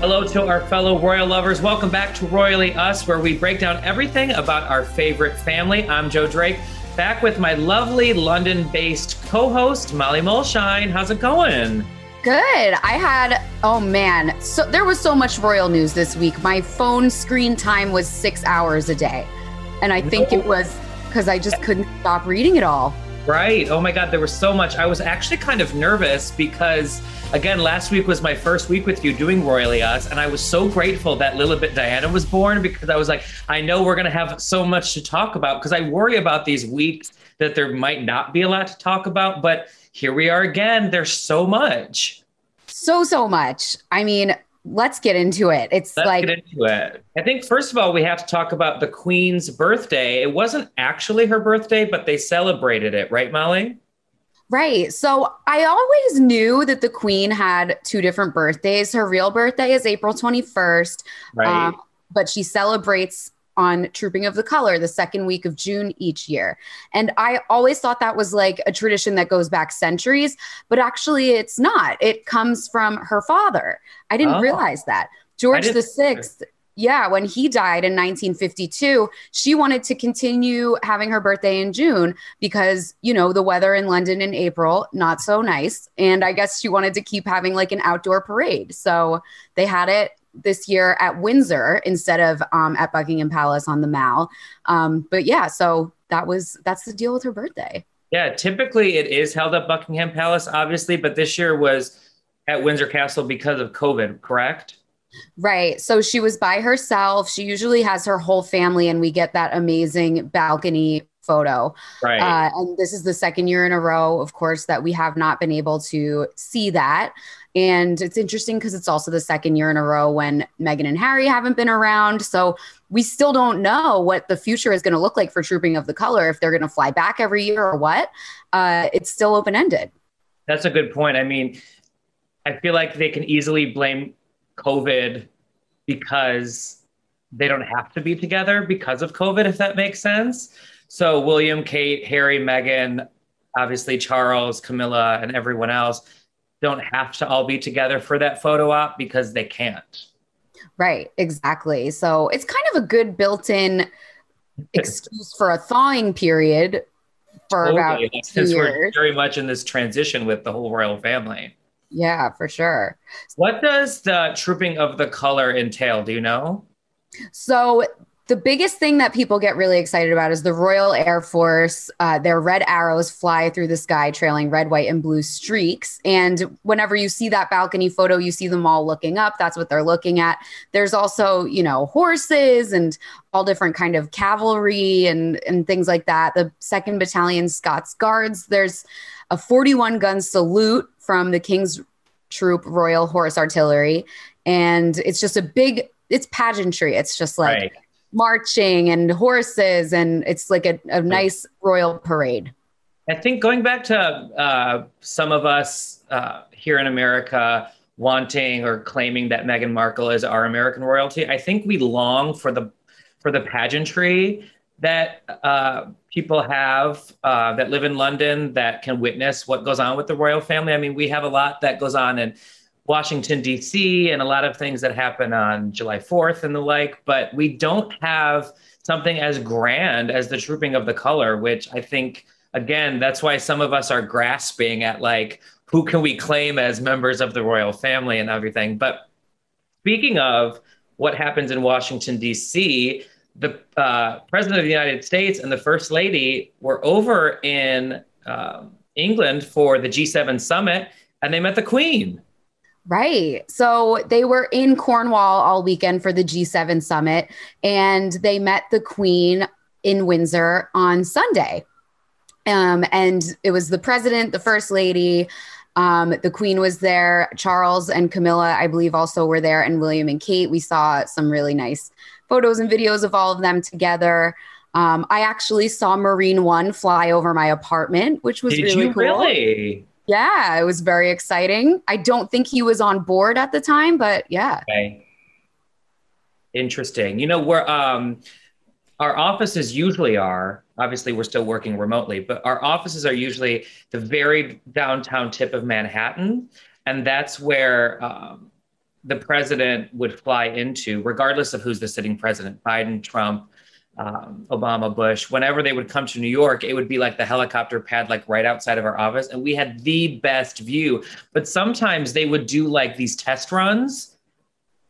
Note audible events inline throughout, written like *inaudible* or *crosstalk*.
Hello to our fellow royal lovers. Welcome back to Royally Us, where we break down everything about our favorite family. I'm Joe Drake, back with my lovely London based co host, Molly Mulshine. How's it going? Good. I had, oh man, so there was so much royal news this week. My phone screen time was six hours a day. And I think no. it was because I just couldn't stop reading it all. Right. Oh my God, there was so much. I was actually kind of nervous because, again, last week was my first week with you doing Royally Us, and I was so grateful that Lilibet Diana was born because I was like, I know we're going to have so much to talk about because I worry about these weeks that there might not be a lot to talk about, but here we are again. There's so much. So, so much. I mean, let's get into it. It's let's like get into it. I think first of all we have to talk about the Queen's birthday. It wasn't actually her birthday, but they celebrated it, right, Molly? Right. So I always knew that the Queen had two different birthdays. Her real birthday is April 21st. Right. Um, but she celebrates on Trooping of the Color the second week of June each year. And I always thought that was like a tradition that goes back centuries, but actually it's not. It comes from her father. I didn't oh. realize that. George the Sixth. Yeah, when he died in 1952, she wanted to continue having her birthday in June because, you know, the weather in London in April, not so nice. And I guess she wanted to keep having like an outdoor parade. So they had it this year at Windsor instead of um, at Buckingham Palace on the Mall. Um, but yeah, so that was that's the deal with her birthday. Yeah, typically it is held at Buckingham Palace, obviously, but this year was at Windsor Castle because of COVID, correct? Right. So she was by herself. She usually has her whole family, and we get that amazing balcony photo. Right. Uh, and this is the second year in a row, of course, that we have not been able to see that. And it's interesting because it's also the second year in a row when Meghan and Harry haven't been around. So we still don't know what the future is going to look like for Trooping of the Color, if they're going to fly back every year or what. Uh, it's still open ended. That's a good point. I mean, I feel like they can easily blame COVID because they don't have to be together because of COVID, if that makes sense. So, William, Kate, Harry, Meghan, obviously Charles, Camilla, and everyone else don't have to all be together for that photo op because they can't. Right, exactly. So it's kind of a good built-in *laughs* excuse for a thawing period for totally. about two years. We're very much in this transition with the whole royal family. Yeah, for sure. What does the trooping of the color entail? Do you know? So the biggest thing that people get really excited about is the Royal Air Force. Uh, their red arrows fly through the sky, trailing red, white, and blue streaks. And whenever you see that balcony photo, you see them all looking up. That's what they're looking at. There's also, you know, horses and all different kind of cavalry and and things like that. The Second Battalion Scots Guards. There's a 41 gun salute from the King's Troop Royal Horse Artillery, and it's just a big. It's pageantry. It's just like. Right marching and horses, and it's like a, a nice royal parade. I think going back to uh, some of us uh, here in America wanting or claiming that Meghan Markle is our American royalty, I think we long for the for the pageantry that uh, people have uh, that live in London that can witness what goes on with the royal family. I mean, we have a lot that goes on in Washington, D.C., and a lot of things that happen on July 4th and the like, but we don't have something as grand as the Trooping of the Color, which I think, again, that's why some of us are grasping at like, who can we claim as members of the royal family and everything. But speaking of what happens in Washington, D.C., the uh, president of the United States and the first lady were over in um, England for the G7 summit and they met the queen. Right. So they were in Cornwall all weekend for the G7 summit and they met the queen in Windsor on Sunday. Um, and it was the president, the first lady, um, the Queen was there. Charles and Camilla, I believe, also were there, and William and Kate. We saw some really nice photos and videos of all of them together. Um, I actually saw Marine One fly over my apartment, which was Did really cool. Really? Yeah, it was very exciting. I don't think he was on board at the time, but yeah. Okay. Interesting. You know, where um, our offices usually are, obviously we're still working remotely, but our offices are usually the very downtown tip of Manhattan. And that's where um, the president would fly into, regardless of who's the sitting president Biden, Trump, um, Obama, Bush, whenever they would come to New York, it would be like the helicopter pad, like right outside of our office. And we had the best view. But sometimes they would do like these test runs.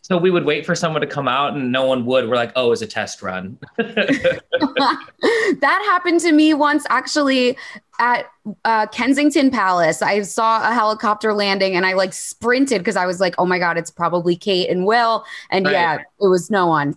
So we would wait for someone to come out and no one would. We're like, oh, it's a test run. *laughs* that happened to me once actually at uh, Kensington Palace. I saw a helicopter landing and I like sprinted because I was like, oh my God, it's probably Kate and Will. And Right. yeah, it was no one.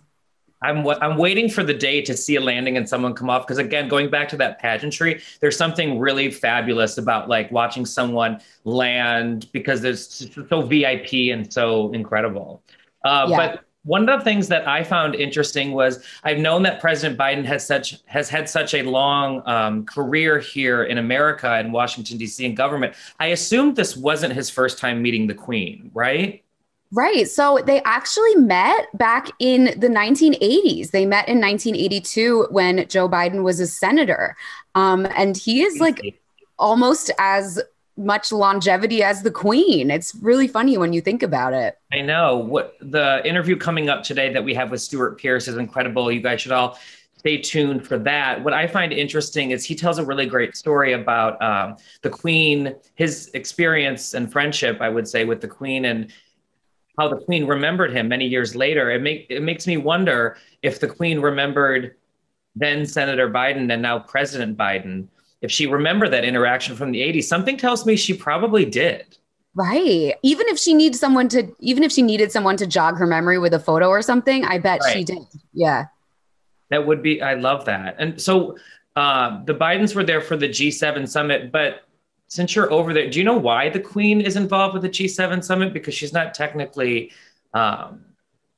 I'm I'm waiting for the day to see a landing and someone come off because again, going back to that pageantry, there's something really fabulous about like watching someone land because there's it's so VIP and so incredible. Uh, Yeah. But one of the things that I found interesting was I've known that President Biden has such has had such a long um, career here in America in Washington D.C. in government. I assumed this wasn't his first time meeting the Queen, right? Right. So they actually met back in the 1980s. They met in 1982 when Joe Biden was a senator. Um, and he is like almost as much longevity as the queen. It's really funny when you think about it. I know what the interview coming up today that we have with Stuart Pearce is incredible. You guys should all stay tuned for that. What I find interesting is he tells a really great story about um, the Queen, his experience and friendship, I would say, with the Queen, and how the Queen remembered him many years later. It make it makes me wonder if the Queen remembered then Senator Biden and now President Biden. If she remembered that interaction from the 80s, something tells me she probably did. Right. Even if she needs someone to, even if she needed someone to jog her memory with a photo or something, I bet she did. Yeah. That would be, I love that. And so uh, the Bidens were there for the G7 summit, but since you're over there, do you know why the Queen is involved with the G7 summit? Because she's not technically um,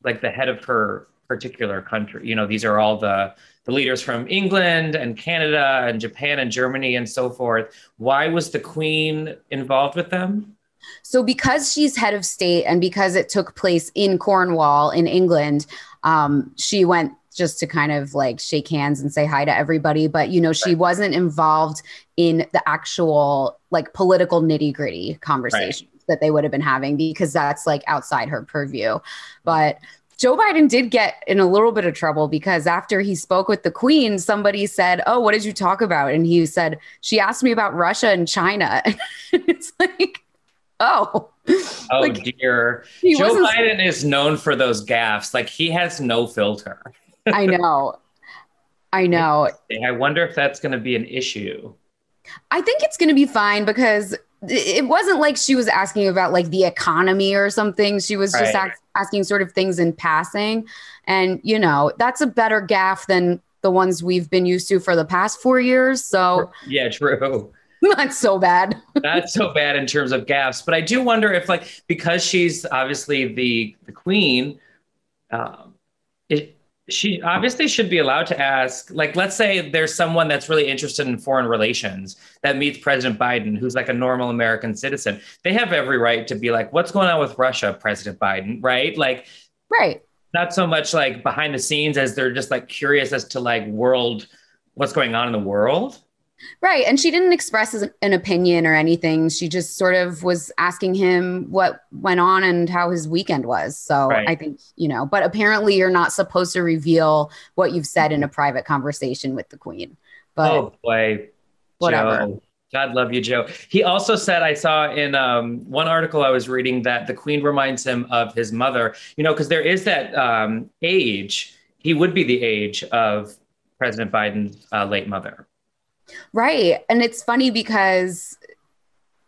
like the head of her particular country. You know, these are all the the leaders from England and Canada and Japan and Germany and so forth. Why was the Queen involved with them? So, because she's head of state and because it took place in Cornwall in England, um, she went just to kind of like shake hands and say hi to everybody. But, you know, she Right. wasn't involved in the actual like political nitty gritty conversations that they would have been having because that's like outside her purview. But Joe Biden did get in a little bit of trouble because after he spoke with the queen, somebody said, Oh, what did you talk about? And he said, She asked me about Russia and China. *laughs* it's like, Oh, Oh Like, dear. Joe Biden is known for those gaffes. Like he has no filter. I know. I know. I wonder if that's going to be an issue. I think it's going to be fine because it wasn't like she was asking about like the economy or something. She was just Right. ask, asking sort of things in passing. And, you know, that's a better gaffe than the ones we've been used to for the past four years. So Yeah, true. *laughs* not so bad. *laughs* Not so bad in terms of gaffes, but I do wonder if, like, because she's obviously the the queen, um, she obviously should be allowed to ask. Like, let's say there's someone that's really interested in foreign relations that meets President Biden, who's like a normal American citizen. They have every right to be like, "What's going on with Russia, President Biden?" Right? Like, Right. not so much like behind the scenes as they're just like curious as to like world, what's going on in the world. Right. And she didn't express an opinion or anything. She just sort of was asking him what went on and how his weekend was. So right. I think, you know, but apparently you're not supposed to reveal what you've said in a private conversation with the queen. But oh boy. Whatever. Joe. God love you, Joe. He also said, I saw in um, one article I was reading that the queen reminds him of his mother, you know, because there is that um, age. He would be the age of President Biden's uh, late mother. Right. And it's funny because,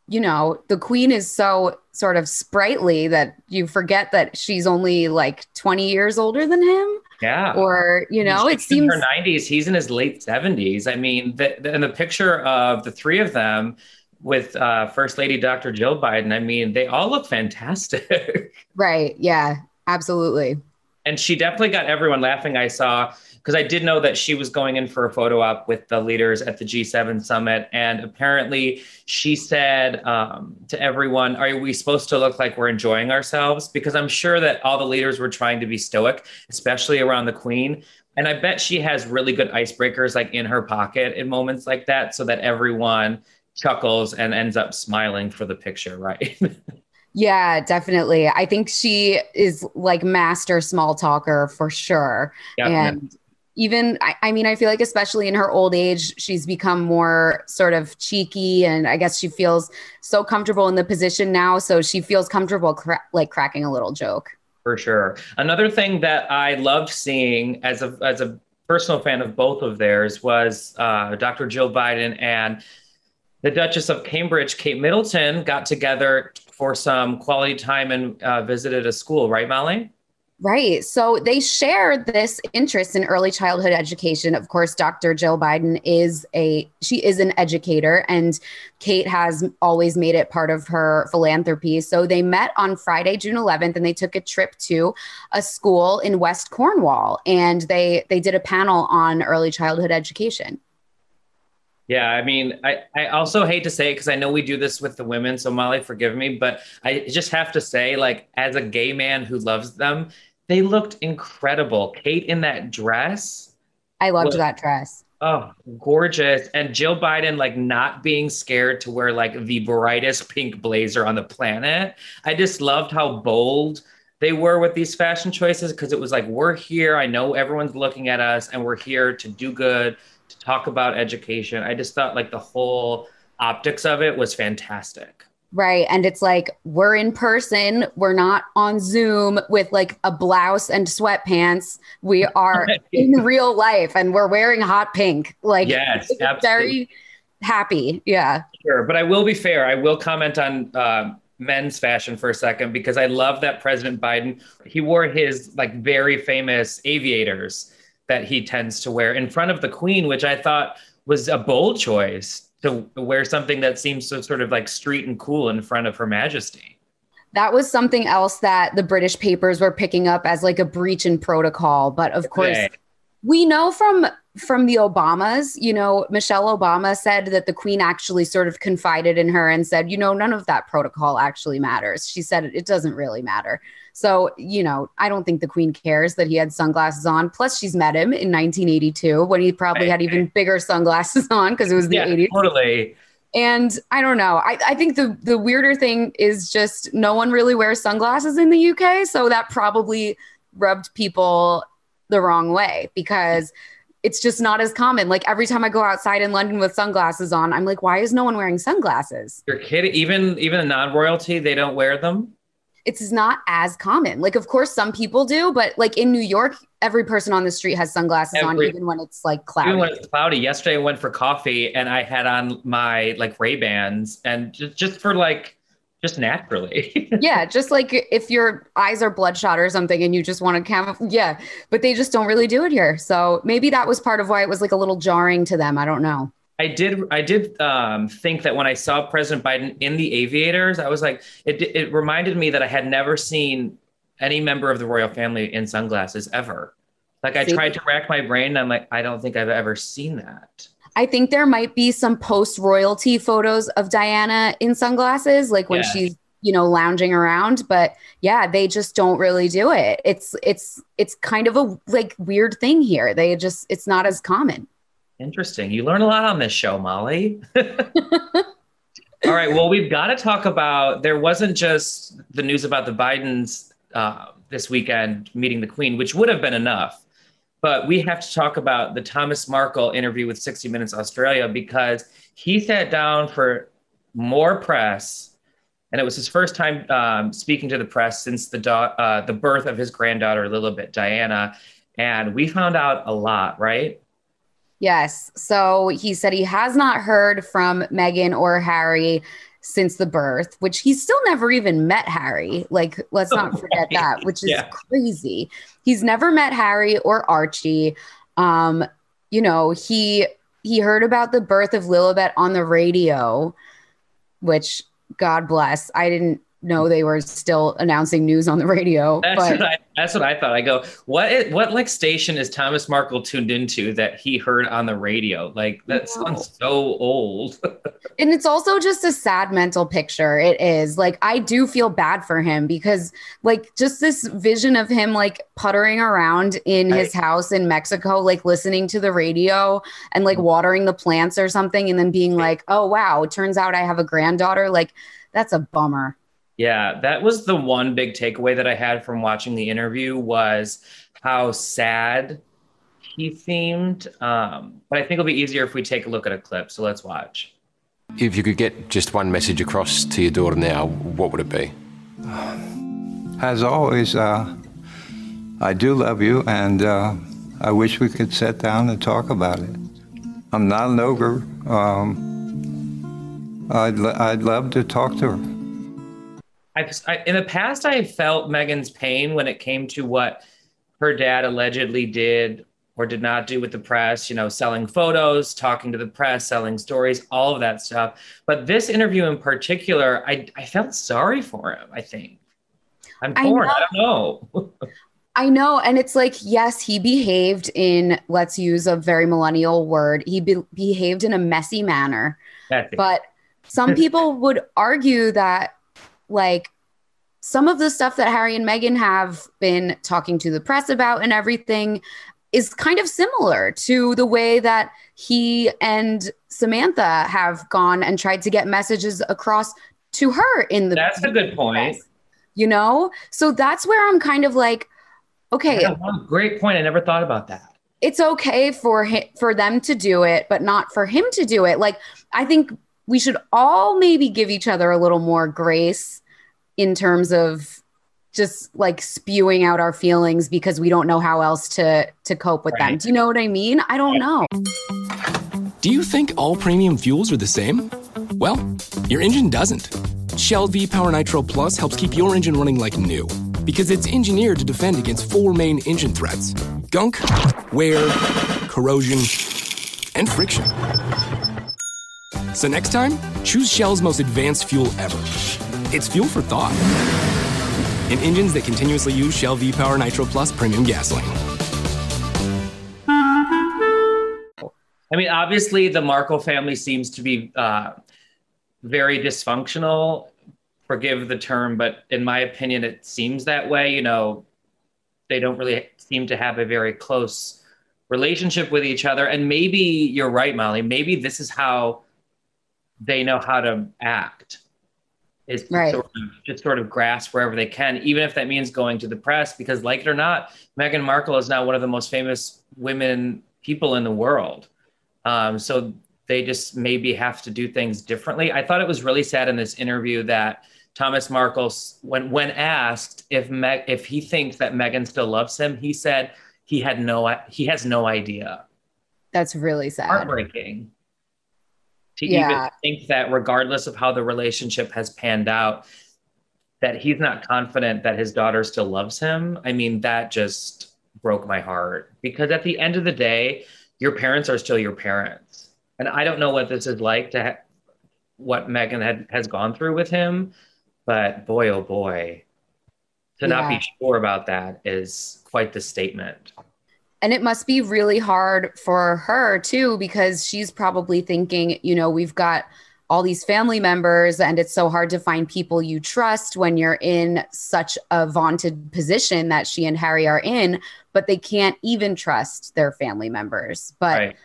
you know, the queen is so sort of sprightly that you forget that she's only like 20 years older than him. Yeah. Or, you know, it seems in her 90s, he's in his late 70s. I mean, the, the, and the picture of the three of them with uh, First Lady Dr. Jill Biden, I mean, they all look fantastic. *laughs* right. Yeah, absolutely. And she definitely got everyone laughing. I saw because I did know that she was going in for a photo op with the leaders at the G7 summit. And apparently, she said um, to everyone, Are we supposed to look like we're enjoying ourselves? Because I'm sure that all the leaders were trying to be stoic, especially around the queen. And I bet she has really good icebreakers like in her pocket in moments like that so that everyone chuckles and ends up smiling for the picture, right? *laughs* Yeah, definitely. I think she is like master small talker for sure. Yeah, and even I, I, mean i feel like especially in her old age she's become more sort of cheeky and i guess she feels so comfortable in the position now. So she feels comfortable cra- like cracking a little joke. For sure. Another thing that i loved seeing as a as a personal fan of both of theirs was uh, dr jill biden and the duchess of cambridge kate middleton got together for some quality time and uh, visited a school. Right molly Right. So they share this interest in early childhood education. Of course, Dr. Jill Biden is a she is an educator and Kate has always made it part of her philanthropy. So they met on Friday, June 11th and they took a trip to a school in West Cornwall and they they did a panel on early childhood education. Yeah, I mean, I, I also hate to say it because I know we do this with the women, so Molly, forgive me, but I just have to say, like, as a gay man who loves them, they looked incredible. Kate in that dress. I loved that dress. Oh, gorgeous. And Jill Biden, like, not being scared to wear like the brightest pink blazer on the planet. I just loved how bold they were with these fashion choices because it was like, we're here. I know everyone's looking at us and we're here to do good to talk about education. I just thought like the whole optics of it was fantastic. Right. And it's like we're in person. We're not on Zoom with like a blouse and sweatpants. We *laughs* are in real life and we're wearing hot pink. Like, yes, very happy. Yeah. Sure. But I will be fair. I will comment on uh, men's fashion for a second because I love that President Biden, he wore his like very famous aviators that he tends to wear in front of the queen, which I thought was a bold choice to wear something that seems so sort of like street and cool in front of her majesty. That was something else that the British papers were picking up as like a breach in protocol. But of course, we know from from the Obamas, you know, Michelle Obama said that the Queen actually sort of confided in her and said, you know, none of that protocol actually matters. She said it doesn't really matter. So, you know, I don't think the queen cares that he had sunglasses on. Plus, she's met him in 1982 when he probably had even bigger sunglasses on because it was the yeah, 80s. Totally. And I don't know. I, I think the the weirder thing is just no one really wears sunglasses in the UK. So that probably rubbed people the wrong way because it's just not as common. Like every time I go outside in London with sunglasses on, I'm like, why is no one wearing sunglasses? You're kidding. Even even the non-royalty, they don't wear them it's not as common. Like, of course, some people do, but like in New York, every person on the street has sunglasses every, on, even when it's like cloudy. Even when it's cloudy. Yesterday, I went for coffee and I had on my like Ray Bans, and just, just for like, just naturally. *laughs* yeah, just like if your eyes are bloodshot or something, and you just want to camouflage. Yeah, but they just don't really do it here. So maybe that was part of why it was like a little jarring to them. I don't know. I did. I did um, think that when I saw President Biden in the aviators, I was like, it. It reminded me that I had never seen any member of the royal family in sunglasses ever. Like I tried to rack my brain, and I'm like, I don't think I've ever seen that. I think there might be some post royalty photos of Diana in sunglasses, like when yes. she's you know, lounging around. But yeah, they just don't really do it. It's it's it's kind of a like weird thing here. They just it's not as common. Interesting. You learn a lot on this show, Molly. *laughs* All right. Well, we've got to talk about. There wasn't just the news about the Bidens uh, this weekend meeting the Queen, which would have been enough, but we have to talk about the Thomas Markle interview with 60 Minutes Australia because he sat down for more press, and it was his first time um, speaking to the press since the uh, the birth of his granddaughter Lilibet Diana, and we found out a lot, right? Yes. So he said he has not heard from Meghan or Harry since the birth, which he's still never even met Harry. Like, let's not *laughs* forget that, which is yeah. crazy. He's never met Harry or Archie. Um, you know, he he heard about the birth of Lilibet on the radio, which God bless. I didn't know they were still announcing news on the radio. That's, but... what, I, that's what I thought. I go, what is, what like station is Thomas Markle tuned into that he heard on the radio? Like that sounds so old. *laughs* and it's also just a sad mental picture. It is like I do feel bad for him because like just this vision of him like puttering around in his house in Mexico, like listening to the radio and like mm-hmm. watering the plants or something, and then being like, oh wow, it turns out I have a granddaughter. Like that's a bummer. Yeah, that was the one big takeaway that I had from watching the interview was how sad he seemed. Um, but I think it'll be easier if we take a look at a clip. So let's watch. If you could get just one message across to your daughter now, what would it be? As always, uh, I do love you, and uh, I wish we could sit down and talk about it. I'm not an ogre. Um, I'd, I'd love to talk to her. I've, I, in the past, I felt Meghan's pain when it came to what her dad allegedly did or did not do with the press, you know, selling photos, talking to the press, selling stories, all of that stuff. But this interview in particular, I, I felt sorry for him, I think. I'm torn. I, I don't know. *laughs* I know. And it's like, yes, he behaved in, let's use a very millennial word, he be- behaved in a messy manner. But *laughs* some people would argue that like some of the stuff that Harry and Meghan have been talking to the press about and everything is kind of similar to the way that he and Samantha have gone and tried to get messages across to her in the That's a good point. Press, you know? So that's where I'm kind of like okay, yeah, great point. I never thought about that. It's okay for him, for them to do it, but not for him to do it. Like I think we should all maybe give each other a little more grace in terms of just like spewing out our feelings because we don't know how else to to cope with right. them. Do you know what I mean? I don't know. Do you think all premium fuels are the same? Well, your engine doesn't. Shell V Power Nitro Plus helps keep your engine running like new because it's engineered to defend against four main engine threats gunk, wear, corrosion, and friction. So next time, choose Shell's most advanced fuel ever. It's fuel for thought. In engines that continuously use Shell V Power Nitro Plus premium gasoline. I mean, obviously, the Markle family seems to be uh, very dysfunctional. Forgive the term, but in my opinion, it seems that way. You know, they don't really seem to have a very close relationship with each other. And maybe you're right, Molly. Maybe this is how they know how to act is right. sort of, just sort of grasp wherever they can, even if that means going to the press. Because, like it or not, Meghan Markle is now one of the most famous women people in the world. Um, so they just maybe have to do things differently. I thought it was really sad in this interview that Thomas Markle, when when asked if Meg, if he thinks that Meghan still loves him, he said he had no he has no idea. That's really sad. Heartbreaking to yeah. even think that regardless of how the relationship has panned out that he's not confident that his daughter still loves him. I mean that just broke my heart. Because at the end of the day your parents are still your parents. And i don't know what this is like to ha- what meghan had, has gone through with him but boy oh boy. To yeah. not be sure about that is quite the statement and it must be really hard for her too, because she's probably thinking, you know, we've got all these family members and it's so hard to find people you trust when you're in such a vaunted position that she and Harry are in but they can't even trust their family members. But right.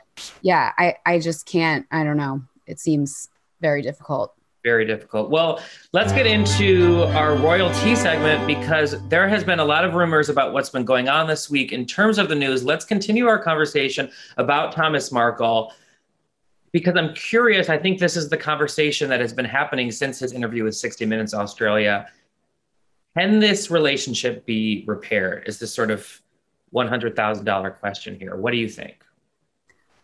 yeah I I just can't I don't know. It seems very difficult very difficult. Well, let's get into our royalty segment because there has been a lot of rumors about what's been going on this week in terms of the news. Let's continue our conversation about Thomas Markle because I'm curious. I think this is the conversation that has been happening since his interview with 60 Minutes Australia. Can this relationship be repaired? Is this sort of $100,000 question here? What do you think?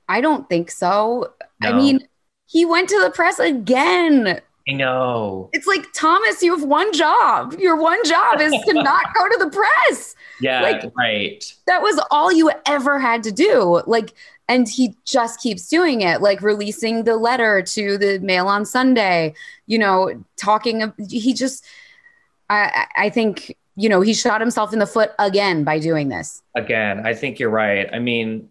I don't think so. No. I mean, he went to the press again. I know. It's like, Thomas, you have one job. Your one job is to not go to the press. Yeah, like, right. That was all you ever had to do. Like, and he just keeps doing it, like releasing the letter to the Mail on Sunday, you know, talking. He just, I, I think, you know, he shot himself in the foot again by doing this. Again, I think you're right. I mean,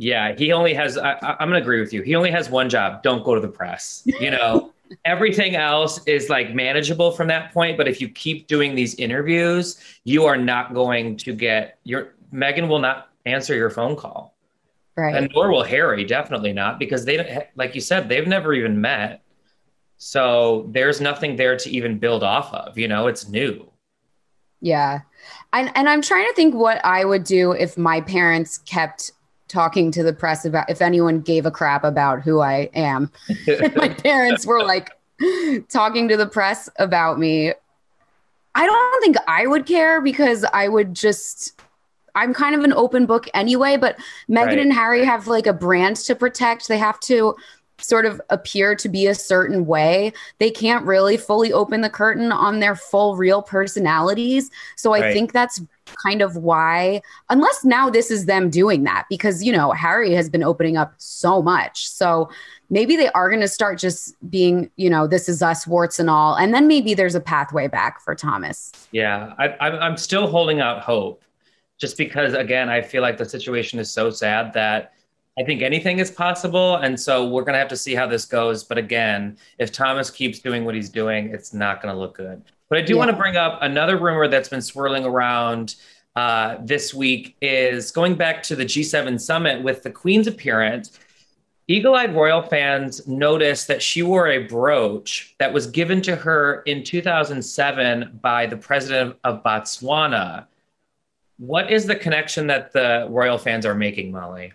yeah, he only has. I, am going to agree with you. He only has one job. Don't go to the press. You know, *laughs* everything else is like manageable from that point. But if you keep doing these interviews, you are not going to get your Meghan will not answer your phone call, right? And nor will Harry. Definitely not because they, don't. like you said, they've never even met. So there's nothing there to even build off of. You know, it's new. Yeah. And and I'm trying to think what I would do if my parents kept talking to the press about if anyone gave a crap about who I am. *laughs* my *laughs* parents were like talking to the press about me. I don't think I would care because I would just I'm kind of an open book anyway, but Meghan right. and Harry have like a brand to protect. They have to sort of appear to be a certain way. They can't really fully open the curtain on their full real personalities. So I right. think that's kind of why, unless now this is them doing that, because, you know, Harry has been opening up so much. So maybe they are going to start just being, you know, this is us, warts and all. And then maybe there's a pathway back for Thomas. Yeah, I, I'm still holding out hope just because, again, I feel like the situation is so sad that I think anything is possible. And so we're going to have to see how this goes. But again, if Thomas keeps doing what he's doing, it's not going to look good. But I do yeah. want to bring up another rumor that's been swirling around uh, this week is going back to the G7 summit with the Queen's appearance. Eagle eyed royal fans noticed that she wore a brooch that was given to her in 2007 by the president of Botswana. What is the connection that the royal fans are making, Molly?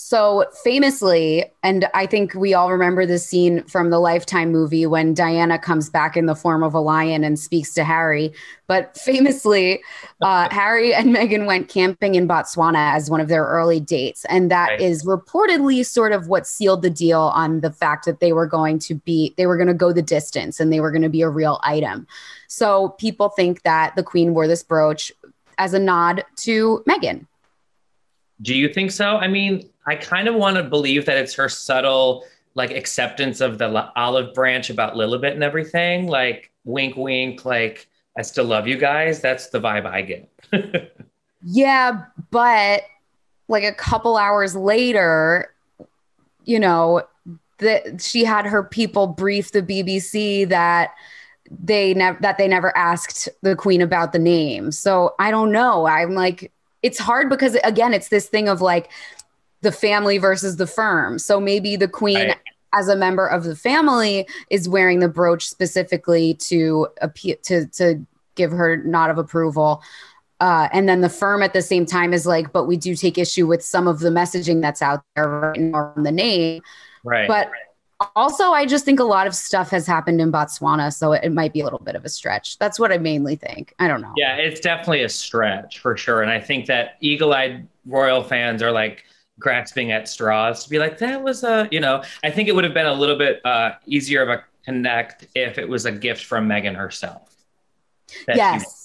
So famously, and I think we all remember this scene from the Lifetime movie when Diana comes back in the form of a lion and speaks to Harry. But *laughs* famously, uh, *laughs* Harry and Meghan went camping in Botswana as one of their early dates. And that right. is reportedly sort of what sealed the deal on the fact that they were going to be, they were going to go the distance and they were going to be a real item. So people think that the Queen wore this brooch as a nod to Meghan. Do you think so? I mean, I kind of want to believe that it's her subtle like acceptance of the olive branch about Lilibet and everything. Like wink, wink. Like I still love you guys. That's the vibe I get. *laughs* yeah, but like a couple hours later, you know, that she had her people brief the BBC that they never that they never asked the queen about the name. So I don't know. I'm like it's hard because again, it's this thing of like the family versus the firm. So maybe the queen, right. as a member of the family, is wearing the brooch specifically to appeal to to give her nod of approval. Uh, and then the firm at the same time is like, but we do take issue with some of the messaging that's out there right now on the name. Right. But also, I just think a lot of stuff has happened in Botswana, so it, it might be a little bit of a stretch. That's what I mainly think. I don't know. Yeah, it's definitely a stretch for sure. And I think that eagle-eyed royal fans are like, grasping at straws to be like, that was a, you know, I think it would have been a little bit uh, easier of a connect if it was a gift from Meghan herself. Yes.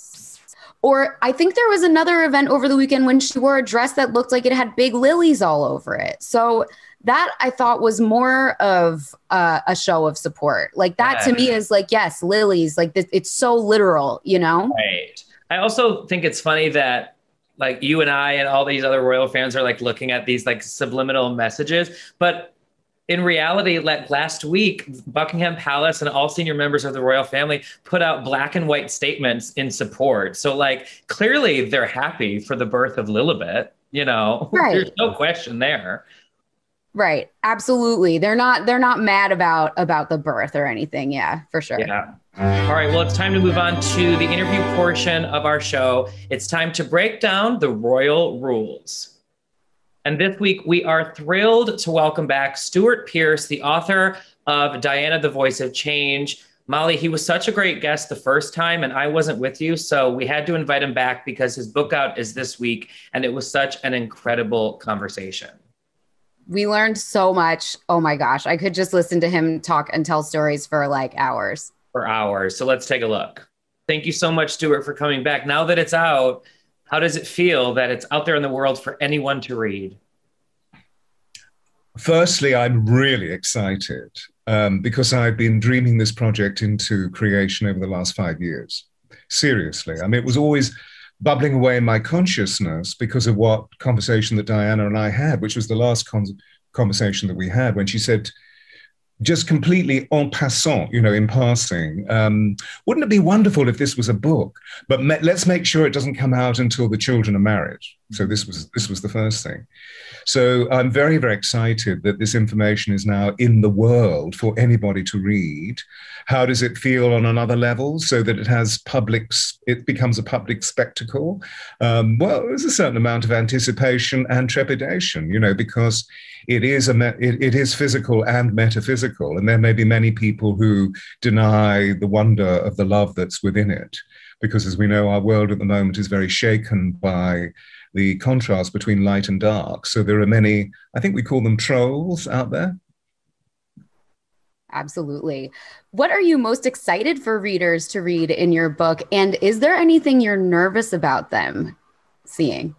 Or I think there was another event over the weekend when she wore a dress that looked like it had big lilies all over it. So that I thought was more of uh, a show of support. Like that yeah. to me is like, yes, lilies, like it's so literal, you know? Right. I also think it's funny that like you and I and all these other royal fans are like looking at these like subliminal messages. But in reality, like last week, Buckingham Palace and all senior members of the royal family put out black and white statements in support. So, like, clearly they're happy for the birth of Lilibet. You know, *laughs* Right. there's no question there. Right. Absolutely. They're not they're not mad about about the birth or anything. Yeah, for sure. Yeah. All right. Well, it's time to move on to the interview portion of our show. It's time to break down the royal rules. And this week, we are thrilled to welcome back Stuart Pearce, the author of Diana, the Voice of Change. Molly, he was such a great guest the first time, and I wasn't with you. So we had to invite him back because his book out is this week, and it was such an incredible conversation. We learned so much. Oh my gosh. I could just listen to him talk and tell stories for like hours. for hours. So let's take a look. Thank you so much, Stuart, for coming back. Now that it's out, how does it feel that it's out there in the world for anyone to read? Firstly, I'm really excited um, because I've been dreaming this project into creation over the last five years. Seriously. I mean, it was always bubbling away in my consciousness because of what conversation that Diana and I had, which was the last con- conversation that we had when she said, just completely en passant, you know, in passing. Um, wouldn't it be wonderful if this was a book? But me- let's make sure it doesn't come out until the children are married. So this was this was the first thing. So I'm very very excited that this information is now in the world for anybody to read. How does it feel on another level? So that it has public, it becomes a public spectacle. Um, well, there's a certain amount of anticipation and trepidation, you know, because it is a me- it, it is physical and metaphysical, and there may be many people who deny the wonder of the love that's within it, because as we know, our world at the moment is very shaken by the contrast between light and dark. So there are many, I think we call them trolls out there. Absolutely. What are you most excited for readers to read in your book? And is there anything you're nervous about them seeing?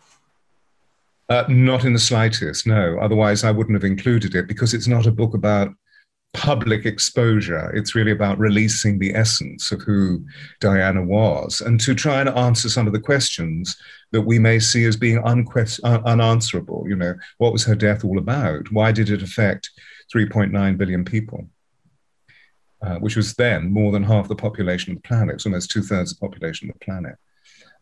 Uh, not in the slightest, no. Otherwise, I wouldn't have included it because it's not a book about public exposure. It's really about releasing the essence of who Diana was and to try and answer some of the questions that we may see as being unquest- un- unanswerable. You know, what was her death all about? Why did it affect 3.9 billion people? Uh, which was then more than half the population of the planet, it's almost two thirds of the population of the planet.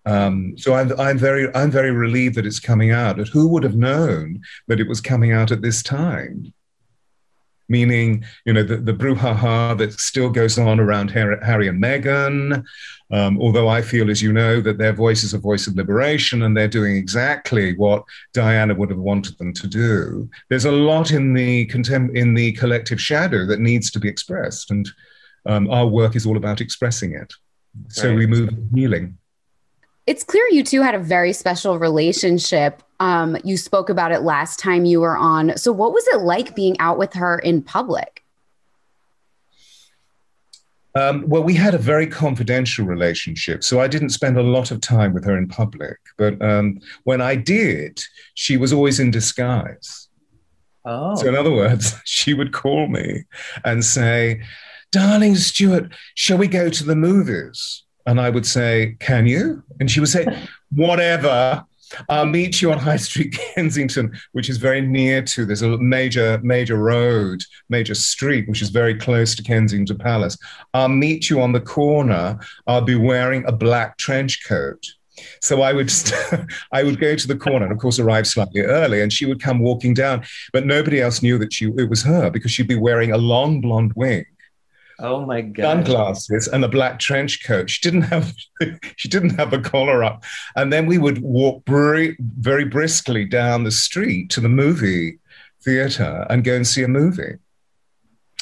Um, so I'm, I'm very I'm very relieved that it's coming out. But who would have known that it was coming out at this time? Meaning, you know, the, the brouhaha that still goes on around Harry, Harry and Meghan. Um, although I feel, as you know, that their voice is a voice of liberation and they're doing exactly what Diana would have wanted them to do. There's a lot in the contem- in the collective shadow that needs to be expressed, and um, our work is all about expressing it. So Right. we move healing. It's clear you two had a very special relationship. Um, you spoke about it last time you were on. So, what was it like being out with her in public? Um, well, we had a very confidential relationship, so I didn't spend a lot of time with her in public. But um, when I did, she was always in disguise. Oh, So, in other words, *laughs* she would call me and say, Darling Stuart, shall we go to the movies? And I would say, Can you? And she would say, Whatever. I'll meet you on High Street, *laughs* Kensington, which is very near to. There's a major, major road, major street, which is very close to Kensington Palace. I'll meet you on the corner. I'll be wearing a black trench coat. So I would, st- *laughs* I would go to the corner, and of course, arrive slightly early, and she would come walking down. But nobody else knew that she it was her because she'd be wearing a long blonde wig oh my God. sunglasses and a black trench coat. She didn't have *laughs* she didn't have a collar up. And then we would walk very, very briskly down the street to the movie theater and go and see a movie.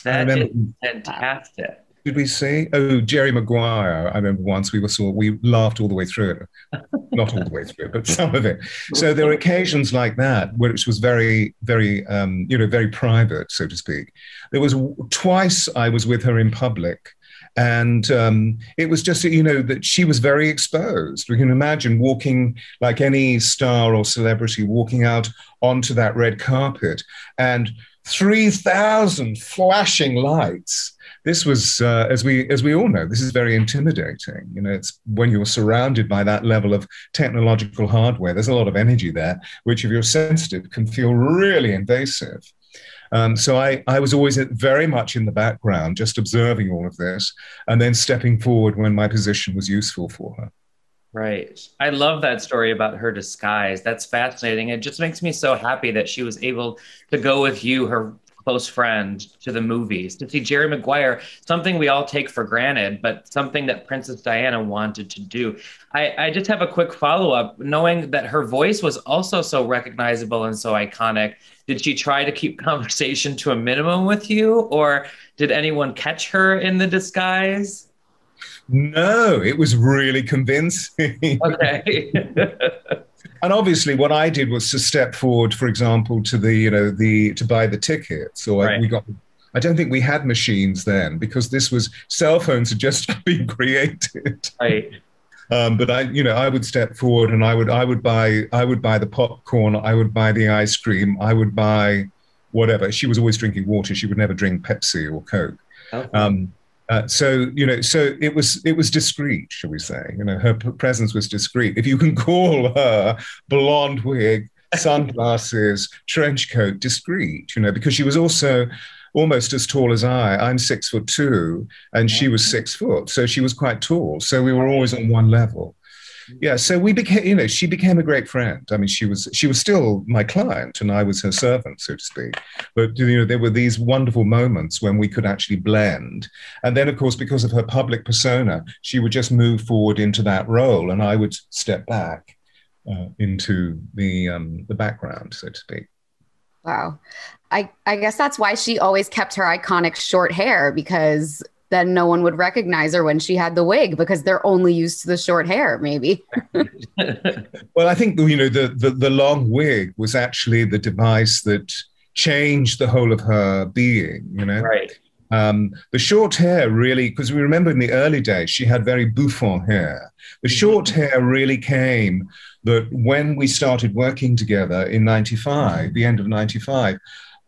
That I fantastic. Did we see? Oh, Jerry Maguire. I remember once we were saw we laughed all the way through it. Not all the way through it, but some of it. So there were occasions like that it was very, very, um, you know, very private, so to speak. There was twice I was with her in public, and um, it was just, you know, that she was very exposed. We can imagine walking like any star or celebrity walking out onto that red carpet, and three thousand flashing lights this was uh, as we as we all know this is very intimidating you know it's when you're surrounded by that level of technological hardware there's a lot of energy there which if you're sensitive can feel really invasive Um, so I, I was always very much in the background, just observing all of this, and then stepping forward when my position was useful for her. Right. I love that story about her disguise. That's fascinating. It just makes me so happy that she was able to go with you, her close friend, to the movies to see Jerry Maguire, something we all take for granted, but something that Princess Diana wanted to do. I, I just have a quick follow up. Knowing that her voice was also so recognizable and so iconic, did she try to keep *laughs* conversation to a minimum with you, or did anyone catch her in the disguise? No, it was really convincing. Okay. *laughs* and obviously, what I did was to step forward, for example, to the you know the to buy the tickets. So Right. we got. I don't think we had machines then because this was cell phones had just *laughs* been created. right. Um, but I, you know, I would step forward and I would, I would buy, I would buy the popcorn, I would buy the ice cream, I would buy whatever. She was always drinking water. She would never drink Pepsi or Coke. Okay. Um, uh, so you know, so it was it was discreet, shall we say? You know, her p- presence was discreet. If you can *laughs* call her blonde wig, sunglasses, *laughs* trench coat discreet, you know, because she was also almost as tall as I. I'm six foot two, and she was six foot, so she was quite tall. So we were always on one level. Yeah, so we became, you know, she became a great friend. I mean, she was she was still my client, and I was her servant, so to speak. But you know, there were these wonderful moments when we could actually blend. And then, of course, because of her public persona, she would just move forward into that role, and I would step back uh, into the um, the background, so to speak. Wow. I, I guess that's why she always kept her iconic short hair because then no one would recognize her when she had the wig because they're only used to the short hair, maybe. *laughs* Well, I think you know the, the the long wig was actually the device that changed the whole of her being. You know, right. Um, the short hair really, because we remember in the early days she had very bouffant hair. The short hair really came that when we started working together in '95, the end of '95,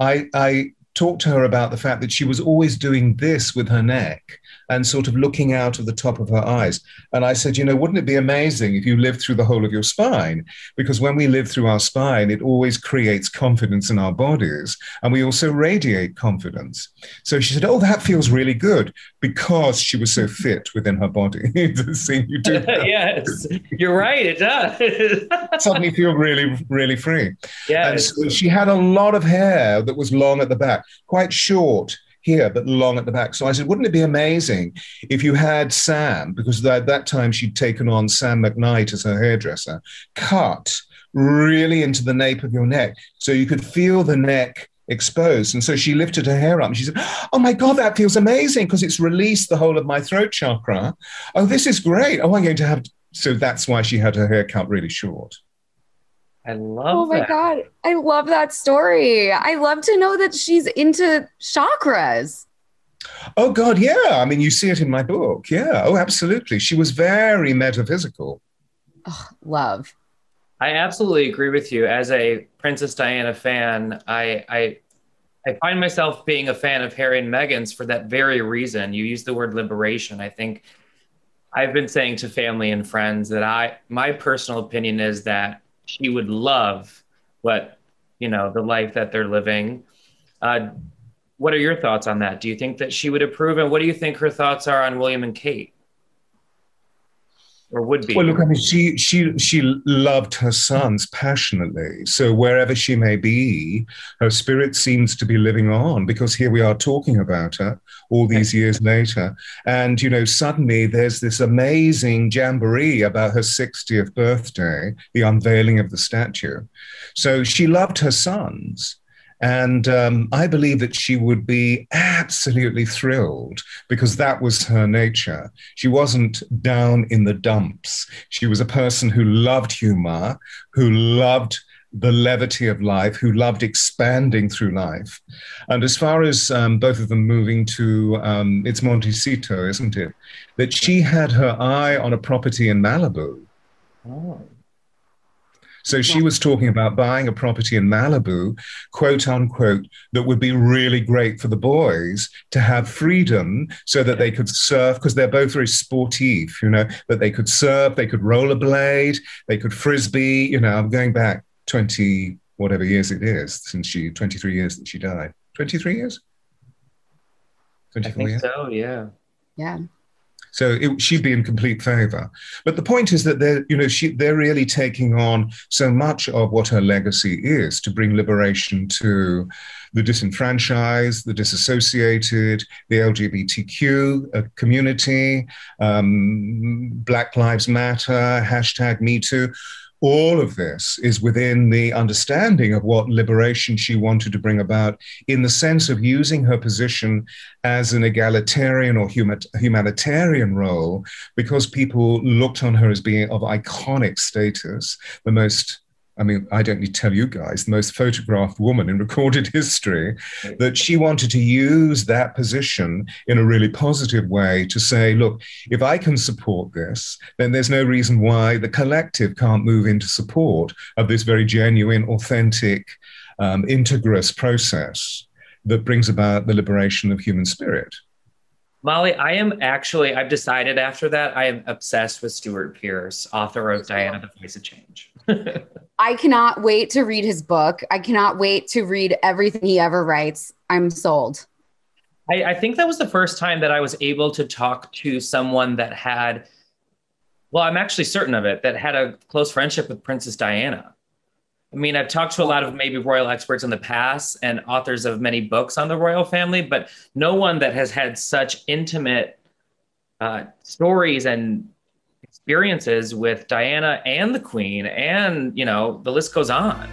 I, I talked to her about the fact that she was always doing this with her neck and sort of looking out of the top of her eyes. And I said, you know, wouldn't it be amazing if you lived through the whole of your spine? Because when we live through our spine, it always creates confidence in our bodies. And we also radiate confidence. So she said, oh, that feels really good because she was so fit within her body. *laughs* Seeing you do that, *laughs* yes, you're right. It does. *laughs* suddenly feel really, really free. And yes. so she had a lot of hair that was long at the back, quite short here, but long at the back. So I said, wouldn't it be amazing if you had Sam, because at that time she'd taken on Sam McKnight as her hairdresser, cut really into the nape of your neck so you could feel the neck exposed. And so she lifted her hair up and she said, Oh my God, that feels amazing because it's released the whole of my throat chakra. Oh, this is great. Oh, I'm going to have. So that's why she had her hair cut really short. I oh love Oh my that. God. I love that story. I love to know that she's into chakras. Oh God, yeah. I mean, you see it in my book. Yeah. Oh, absolutely. She was very metaphysical. Oh, love. I absolutely agree with you. As a Princess Diana fan, I, I I find myself being a fan of Harry and Meghan's for that very reason. You use the word liberation. I think I've been saying to family and friends that I my personal opinion is that she would love what you know the life that they're living. Uh, what are your thoughts on that? Do you think that she would approve? And what do you think her thoughts are on William and Kate? Or would be? Well, look, I mean, she she she loved her sons passionately. So wherever she may be, her spirit seems to be living on because here we are talking about her all these years later. And you know, suddenly there's this amazing jamboree about her 60th birthday, the unveiling of the statue. So she loved her sons. And um, I believe that she would be absolutely thrilled because that was her nature. She wasn't down in the dumps. She was a person who loved humor, who loved the levity of life, who loved expanding through life. And as far as um, both of them moving to, um, it's Montecito, isn't it? That she had her eye on a property in Malibu. Oh. So she was talking about buying a property in Malibu, quote unquote, that would be really great for the boys to have freedom so that they could surf, because they're both very sportive, you know, that they could surf, they could rollerblade, they could frisbee. You know, I'm going back 20, whatever years it is, since she, 23 years that she died. 23 years? 24 years? so, yeah. Yeah. So it, she'd be in complete favor. But the point is that they're, you know, she, they're really taking on so much of what her legacy is to bring liberation to the disenfranchised, the disassociated, the LGBTQ uh, community, um, Black Lives Matter, hashtag Me Too all of this is within the understanding of what liberation she wanted to bring about in the sense of using her position as an egalitarian or humanitarian role because people looked on her as being of iconic status, the most I mean, I don't need to tell you guys, the most photographed woman in recorded history, that she wanted to use that position in a really positive way to say, look, if I can support this, then there's no reason why the collective can't move into support of this very genuine, authentic, um, integrous process that brings about the liberation of human spirit. Molly, I am actually, I've decided after that, I am obsessed with Stuart Pearce, author of Diana, the Voice of Change. *laughs* I cannot wait to read his book. I cannot wait to read everything he ever writes. I'm sold. I, I think that was the first time that I was able to talk to someone that had, well, I'm actually certain of it, that had a close friendship with Princess Diana. I mean, I've talked to a lot of maybe royal experts in the past and authors of many books on the royal family, but no one that has had such intimate uh, stories and experiences with Diana and the Queen, and you know, the list goes on.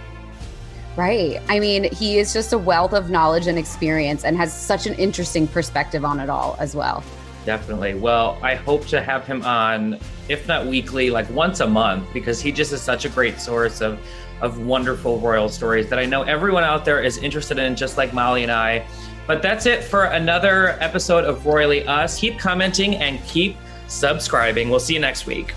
Right. I mean, he is just a wealth of knowledge and experience and has such an interesting perspective on it all as well. Definitely. Well, I hope to have him on, if not weekly, like once a month, because he just is such a great source of of wonderful royal stories that I know everyone out there is interested in, just like Molly and I. But that's it for another episode of Royally Us. Keep commenting and keep subscribing. We'll see you next week.